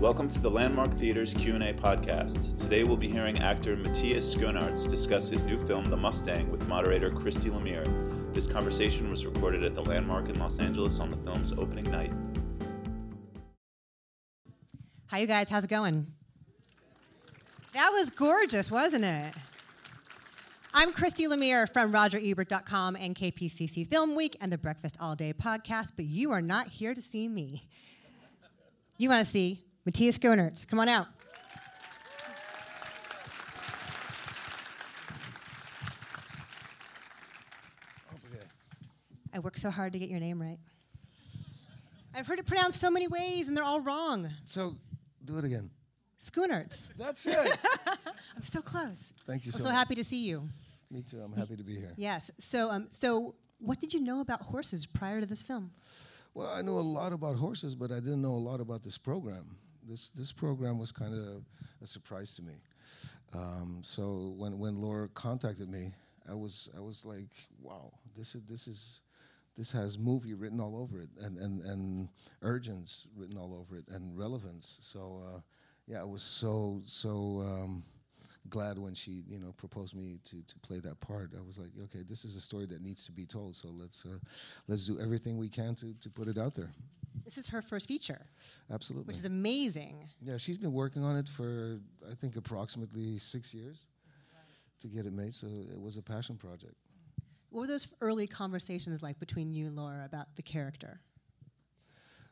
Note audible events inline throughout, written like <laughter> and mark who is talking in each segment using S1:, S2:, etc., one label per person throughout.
S1: Welcome to the Landmark Theater's Q&A podcast. Today we'll be hearing actor Matthias Schoenaerts discuss his new film The Mustang with moderator Christy Lemire. This conversation was recorded at the Landmark in Los Angeles on the film's opening night.
S2: Hi, you guys. How's it going? That was gorgeous, wasn't it? I'm Christy Lemire from RogerEbert.com and KPCC Film Week and the Breakfast All Day podcast, but you are not here to see me. You want to see Matthias Schoenaerts. Come on out. I work so hard to get your name right. I've heard it pronounced so many ways, and they're all wrong.
S3: So, do it again.
S2: Schoonerts.
S3: That's it. <laughs>
S2: I'm so close.
S3: Thank you
S2: I'm
S3: so
S2: so
S3: much.
S2: happy to see you.
S3: Me too. I'm happy to be here.
S2: Yes. So, um, so what did you know about horses prior to this film?
S3: Well, I knew a lot about horses, but I didn't know a lot about this program. This this program was kind of a surprise to me. Um, so when when Laura contacted me, I was I was like, wow, this is this is this has movie written all over it, and and and urgence written all over it, and relevance. So uh, yeah, I was so so. Um, glad when she you know proposed me to to play that part. I was like okay this is a story that needs to be told. So let's uh, let's do everything we can to to put it out there.
S2: This is her first feature,
S3: absolutely.
S2: Which is amazing.
S3: yeah she's been working on it for i think approximately six years to get it made. So it was a passion project.
S2: What were those early conversations like between you and Laura about the character?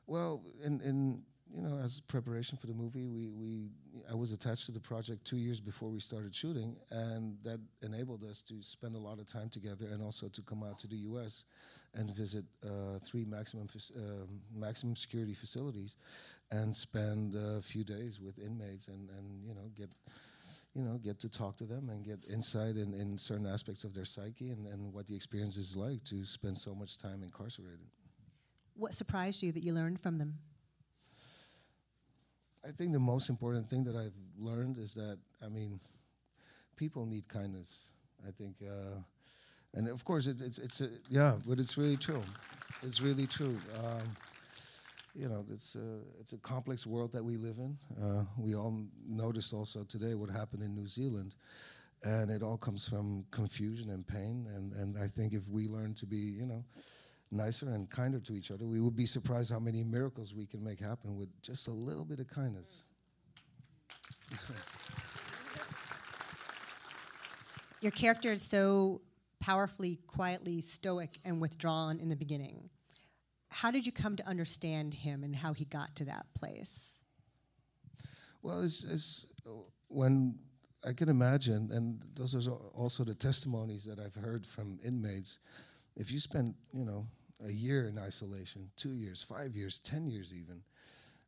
S3: Well, in, in you know, as preparation for the movie, we, we I was attached to the project two years before we started shooting, and that enabled us to spend a lot of time together, and also to come out to the U.S. and visit uh, three maximum um maximum security facilities, and spend a few days with inmates, and, and you know get you know get to talk to them and get insight in, in certain aspects of their psyche and, and what the experience is like to spend so much time incarcerated.
S2: What surprised you that you learned from them?
S3: I think the most important thing that I've learned is that I mean, people need kindness. I think, uh, and of course, it, it's it's a, yeah, but it's really true. It's really true. Um, you know, it's a, it's a complex world that we live in. Uh, we all noticed also today what happened in New Zealand, and it all comes from confusion and pain. And, and I think if we learn to be, you know, nicer and kinder to each other, we would be surprised how many miracles we can make happen with just a little bit of kindness. <laughs>
S2: Your character is so powerfully, quietly stoic and withdrawn in the beginning. How did you come to understand him and how he got to that place?
S3: Well, it's, it's when I can imagine, and those are also the testimonies that I've heard from inmates. If you spend, you know, a year in isolation, two years, five years, ten years, even,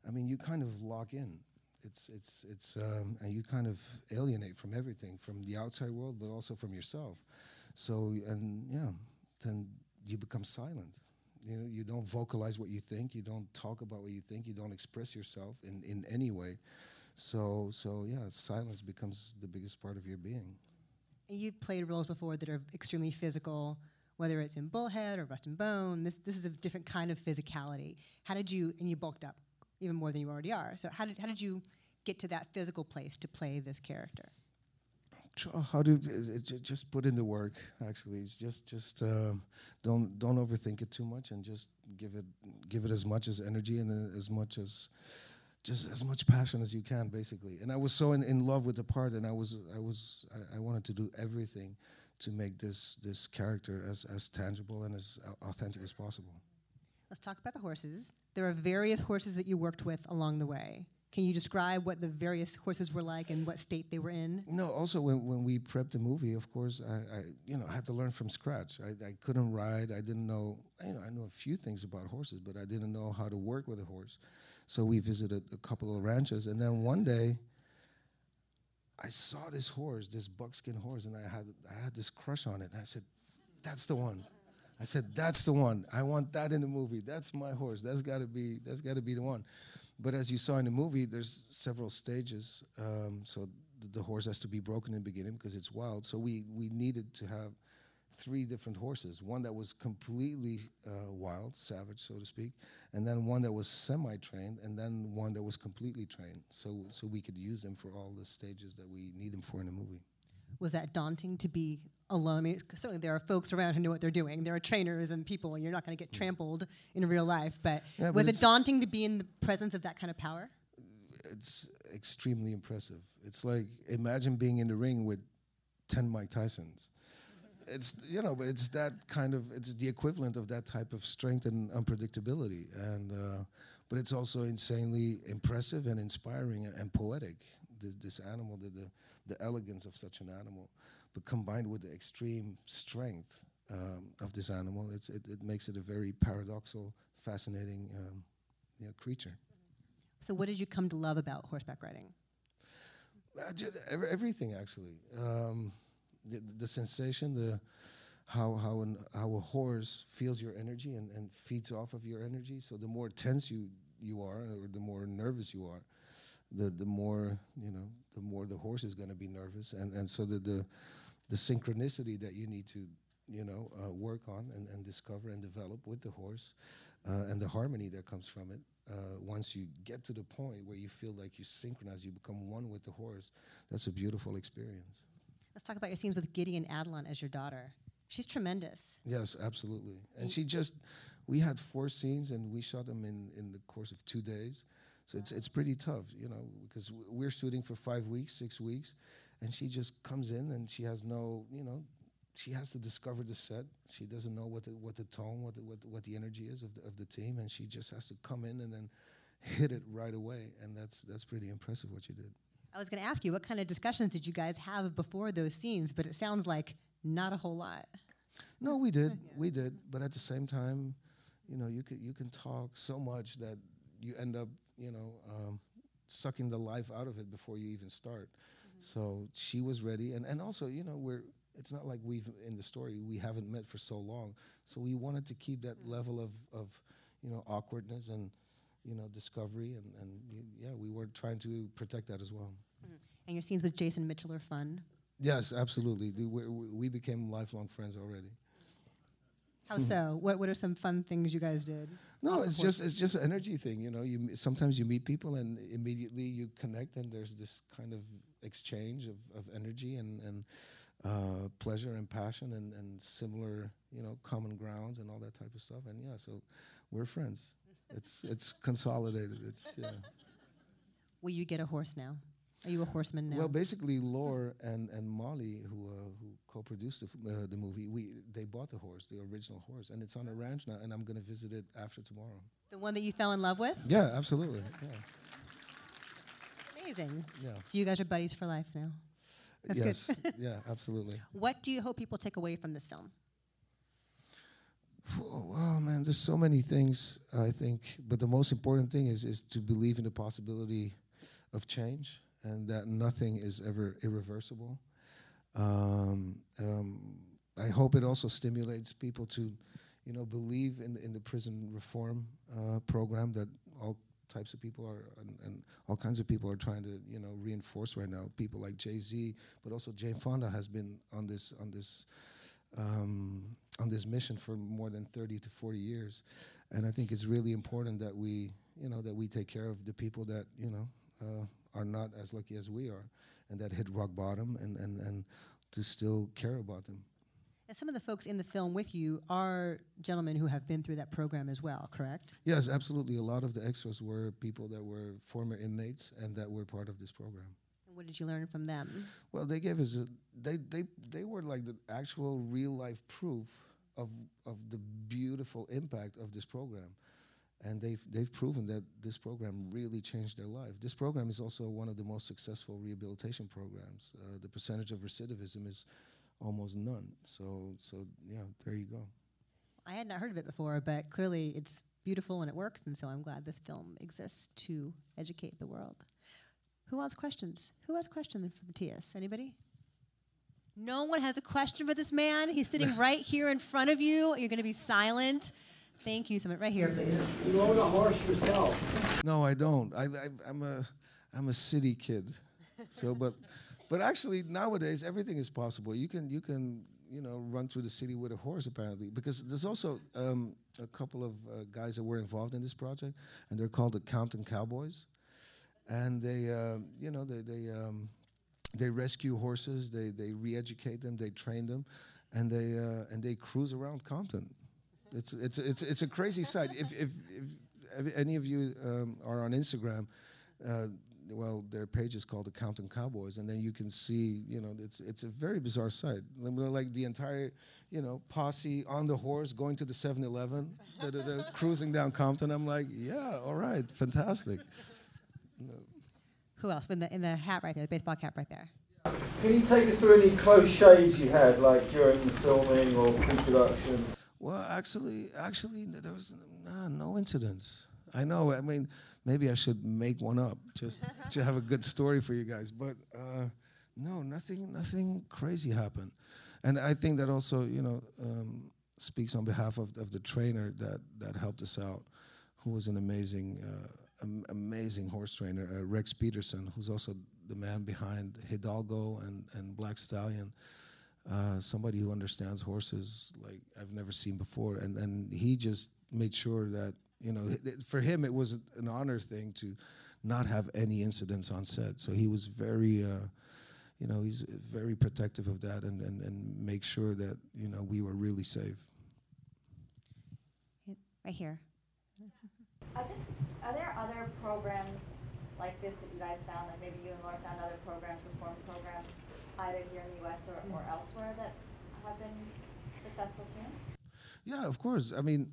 S3: I mean, you kind of lock in. It's it's it's, um, and you kind of alienate from everything, from the outside world, but also from yourself. So, and yeah, then you become silent. You know, you don't vocalize what you think. You don't talk about what you think. You don't express yourself in, in any way. So, so yeah, silence becomes the biggest part of your being.
S2: You've played roles before that are extremely physical, whether it's in Bullhead or Rust and Bone. This, this is a different kind of physicality. How did you, and you bulked up even more than you already are. So how did, how did you get to that physical place to play this character?
S3: How do it, ju- just put in the work? Actually, it's just just um, don't don't overthink it too much, and just give it give it as much as energy and uh, as much as just as much passion as you can, basically. And I was so in, in love with the part, and I was I was I, I wanted to do everything to make this this character as as tangible and as uh, authentic as possible.
S2: Let's talk about the horses. There are various horses that you worked with along the way. Can you describe what the various horses were like and what state they were in?
S3: No, also when, when we prepped the movie, of course, I, I you know had to learn from scratch. I, I couldn't ride. I didn't know. You know, I know a few things about horses, but I didn't know how to work with a horse. So we visited a couple of ranches, and then one day, I saw this horse, this buckskin horse, and I had I had this crush on it. And I said, "That's the one." I said, "That's the one. I want that in the movie. That's my horse. That's got to be. That's got to be the one." But as you saw in the movie, there's several stages. Um, so the, the horse has to be broken in the beginning because it's wild. So we we needed to have three different horses one that was completely uh, wild, savage, so to speak, and then one that was semi trained, and then one that was completely trained. So, so we could use them for all the stages that we need them for in a movie.
S2: Was that daunting to be alone? I mean, certainly there are folks around who know what they're doing. There are trainers and people, and you're not going to get trampled in real life. But
S3: Yeah, but
S2: was it daunting to be in the presence of that kind of power?
S3: It's extremely impressive. It's like imagine being in the ring with 10 Mike Tysons. It's you know, but it's that kind of it's the equivalent of that type of strength and unpredictability, and uh, but it's also insanely impressive and inspiring and, and poetic. This, this animal, the, the the elegance of such an animal, but combined with the extreme strength um, of this animal, it's, it, it makes it a very paradoxal, fascinating um, you know, creature.
S2: So, what did you come to love about horseback riding?
S3: Uh, everything actually. Um, the, the sensation, the how how an, how a horse feels your energy and, and feeds off of your energy. So the more tense you you are, or the more nervous you are, the the more you know, the more the horse is going to be nervous, and and so the the the synchronicity that you need to you know uh, work on and, and discover and develop with the horse, uh, and the harmony that comes from it. Uh, once you get to the point where you feel like you synchronize, you become one with the horse. That's a beautiful experience.
S2: Let's talk about your scenes with Gideon Adlon as your daughter. She's tremendous.
S3: Yes, absolutely. And she just, we had four scenes and we shot them in, in the course of two days. So it's, it's pretty tough, you know, because we're shooting for five weeks, six weeks, and she just comes in and she has no, you know, she has to discover the set. She doesn't know what the, what the tone, what the, what, the, what the energy is of the, of the team, and she just has to come in and then hit it right away. And that's, that's pretty impressive what she did.
S2: I was going to ask you, what kind of discussions did you guys have before those scenes? But it sounds like not a whole lot.
S3: No, we did, <laughs> we did, but at the same time, you know, you can you can talk so much that you end up, you know, um, sucking the life out of it before you even start. So she was ready, and and also, you know, we're. It's not like we've in the story we haven't met for so long, so we wanted to keep that level of of, you know, awkwardness and, you know, discovery, and and yeah, we were trying to protect that as well.
S2: And your scenes with Jason Mitchell are fun.
S3: Yes, absolutely. We became lifelong friends already.
S2: How so? <laughs> What What are some fun things you guys did?
S3: No, it's just it's just an energy thing, you know. You sometimes you meet people and immediately you connect, and there's this kind of exchange of, of energy and and uh, pleasure and passion and, and similar, you know, common grounds and all that type of stuff. And yeah, so we're friends. It's it's consolidated. It's yeah.
S2: Will you get a horse now? Are you a horseman now?
S3: Well, basically, Laure and, and Molly, who uh, who co-produced the, uh, the movie, we they bought the horse, the original horse, and it's on a ranch now, and I'm gonna visit it after tomorrow.
S2: the one that you fell in love with?
S3: Yeah, absolutely. Yeah.
S2: Amazing.
S3: Yeah.
S2: So you guys are buddies for life now. That's good.
S3: yes. <laughs> yeah, absolutely.
S2: What do you hope people take away from this film?
S3: Oh, man, there's so many things I think, but the most important thing is is to believe in the possibility of change and that nothing is ever irreversible. Um, um, I hope it also stimulates people to, you know, believe in in the prison reform uh, program that all types of people are and, and all kinds of people are trying to you know reinforce right now. People like Jay Z, but also Jane Fonda has been on this on this um, on this mission for more than 30 to 40 years. And I think it's really important that we, you know, that we take care of the people that, you know, uh, are not as lucky as we are and that hit rock bottom and, and, and to still care about them.
S2: And some of the folks in the film with you are gentlemen who have been through that program as well, correct?
S3: Yes, absolutely. A lot of the extras were people that were former inmates and that were part of this program.
S2: And what did you learn from them?
S3: Well, they gave us a, they they they were like the actual real life proof of of the beautiful impact of this program, and they've they've proven that this program really changed their life. This program is also one of the most successful rehabilitation programs. Uh, the percentage of recidivism is almost none. So so yeah, there you go.
S2: I had not heard of it before, but clearly it's beautiful and it works, and so I'm glad this film exists to educate the world. Who has questions? Who has questions for Matthias? Anybody? No one has a question for this man. He's sitting <laughs> right here in front of you. You're going to be silent. Thank you so much. Right here, please.
S4: You own a horse yourself.
S3: No, I don't. I, I I'm a I'm a city kid. So, but but actually nowadays everything is possible. You can you can you know, run through the city with a horse apparently. Because there's also um, a couple of uh, guys that were involved in this project, and they're called the Compton Cowboys, and they, uh, you know, they they um, they rescue horses, they they re-educate them, they train them, and they uh, and they cruise around Compton. It's it's it's it's a crazy sight. If if if any of you um, are on Instagram. Uh, well, their page is called the Compton Cowboys, and then you can see, you know, it's it's a very bizarre sight. Like the entire, you know, posse on the horse going to the 7-Eleven, cruising down Compton. I'm like, yeah, all right, fantastic.
S2: Who else? In the in the hat right there, the baseball cap right there.
S4: Can you take us through any close shaves you had, like during the filming or pre-production?
S3: Well, actually, actually, there was nah, no incidents. I know. I mean maybe I should make one up just to have a good story for you guys. But uh, no, nothing, nothing crazy happened. And I think that also, you know, um, speaks on behalf of, of the trainer that, that helped us out, who was an amazing, uh, am- amazing horse trainer, uh, Rex Peterson, who's also the man behind Hidalgo and, and Black Stallion. Uh, somebody who understands horses like I've never seen before, and and he just made sure that you know, for him it was an honor thing to not have any incidents on set. So he was very, uh, you know, he's very protective of that and, and, and make sure that, you know, we were really safe.
S2: Right here.
S5: I just, are there other programs like this that you guys found, like maybe you and Laura found other programs, reform programs, either here in the US or, or elsewhere that have been successful too?
S3: Yeah, of course. I mean,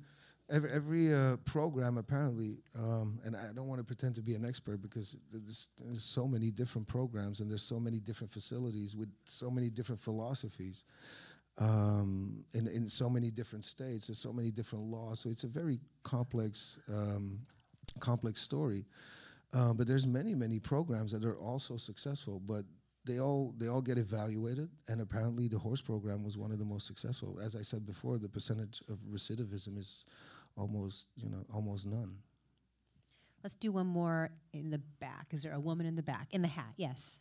S3: every, every uh, program apparently, um, and I don't want to pretend to be an expert because there's, there's, so many different programs and there's so many different facilities with so many different philosophies um, in, in so many different states. There's so many different laws, so it's a very complex, um, complex story. Um, but there's many, many programs that are also successful, but they all they all get evaluated, and apparently the horse program was one of the most successful. As I said before, the percentage of recidivism is almost, you know, almost none.
S2: Let's do one more in the back. Is there a woman in the back? In the hat, yes.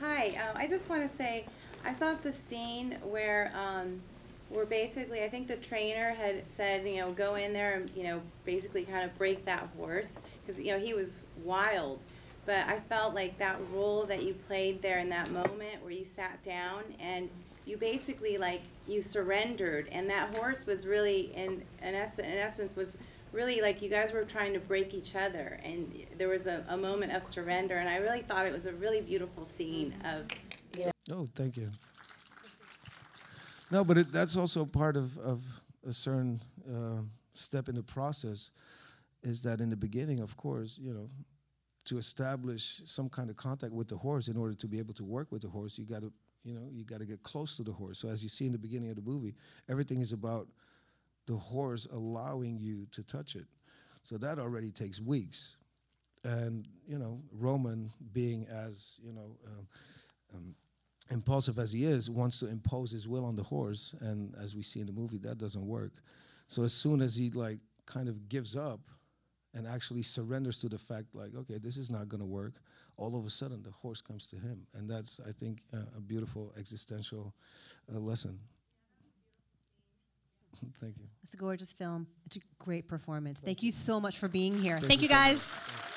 S6: Hi, um, I just want to say, I thought the scene where, um, where basically, I think the trainer had said, you know, go in there and, you know, basically kind of break that horse, because, you know, he was wild. But I felt like that role that you played there in that moment where you sat down and you basically like you surrendered and that horse was really in in, ess- in essence was really like you guys were trying to break each other and there was a, a moment of surrender and i really thought it was a really beautiful scene of
S3: oh thank you no but it, that's also part of, of a certain uh, step in the process is that in the beginning of course you know to establish some kind of contact with the horse in order to be able to work with the horse you got to you know, you got to get close to the horse. So as you see in the beginning of the movie, everything is about the horse allowing you to touch it. So that already takes weeks. And you know, Roman, being as you know um, um, impulsive as he is, wants to impose his will on the horse. And as we see in the movie, that doesn't work. So as soon as he like kind of gives up and actually surrenders to the fact, like, okay, this is not going to work all of a sudden the horse comes to him. And that's, I think, uh, a beautiful existential uh, lesson. <laughs> Thank you.
S2: It's a gorgeous film. It's a great performance. Thank, Thank you so much for being here. Thank,
S3: Thank
S2: you,
S3: so
S2: guys.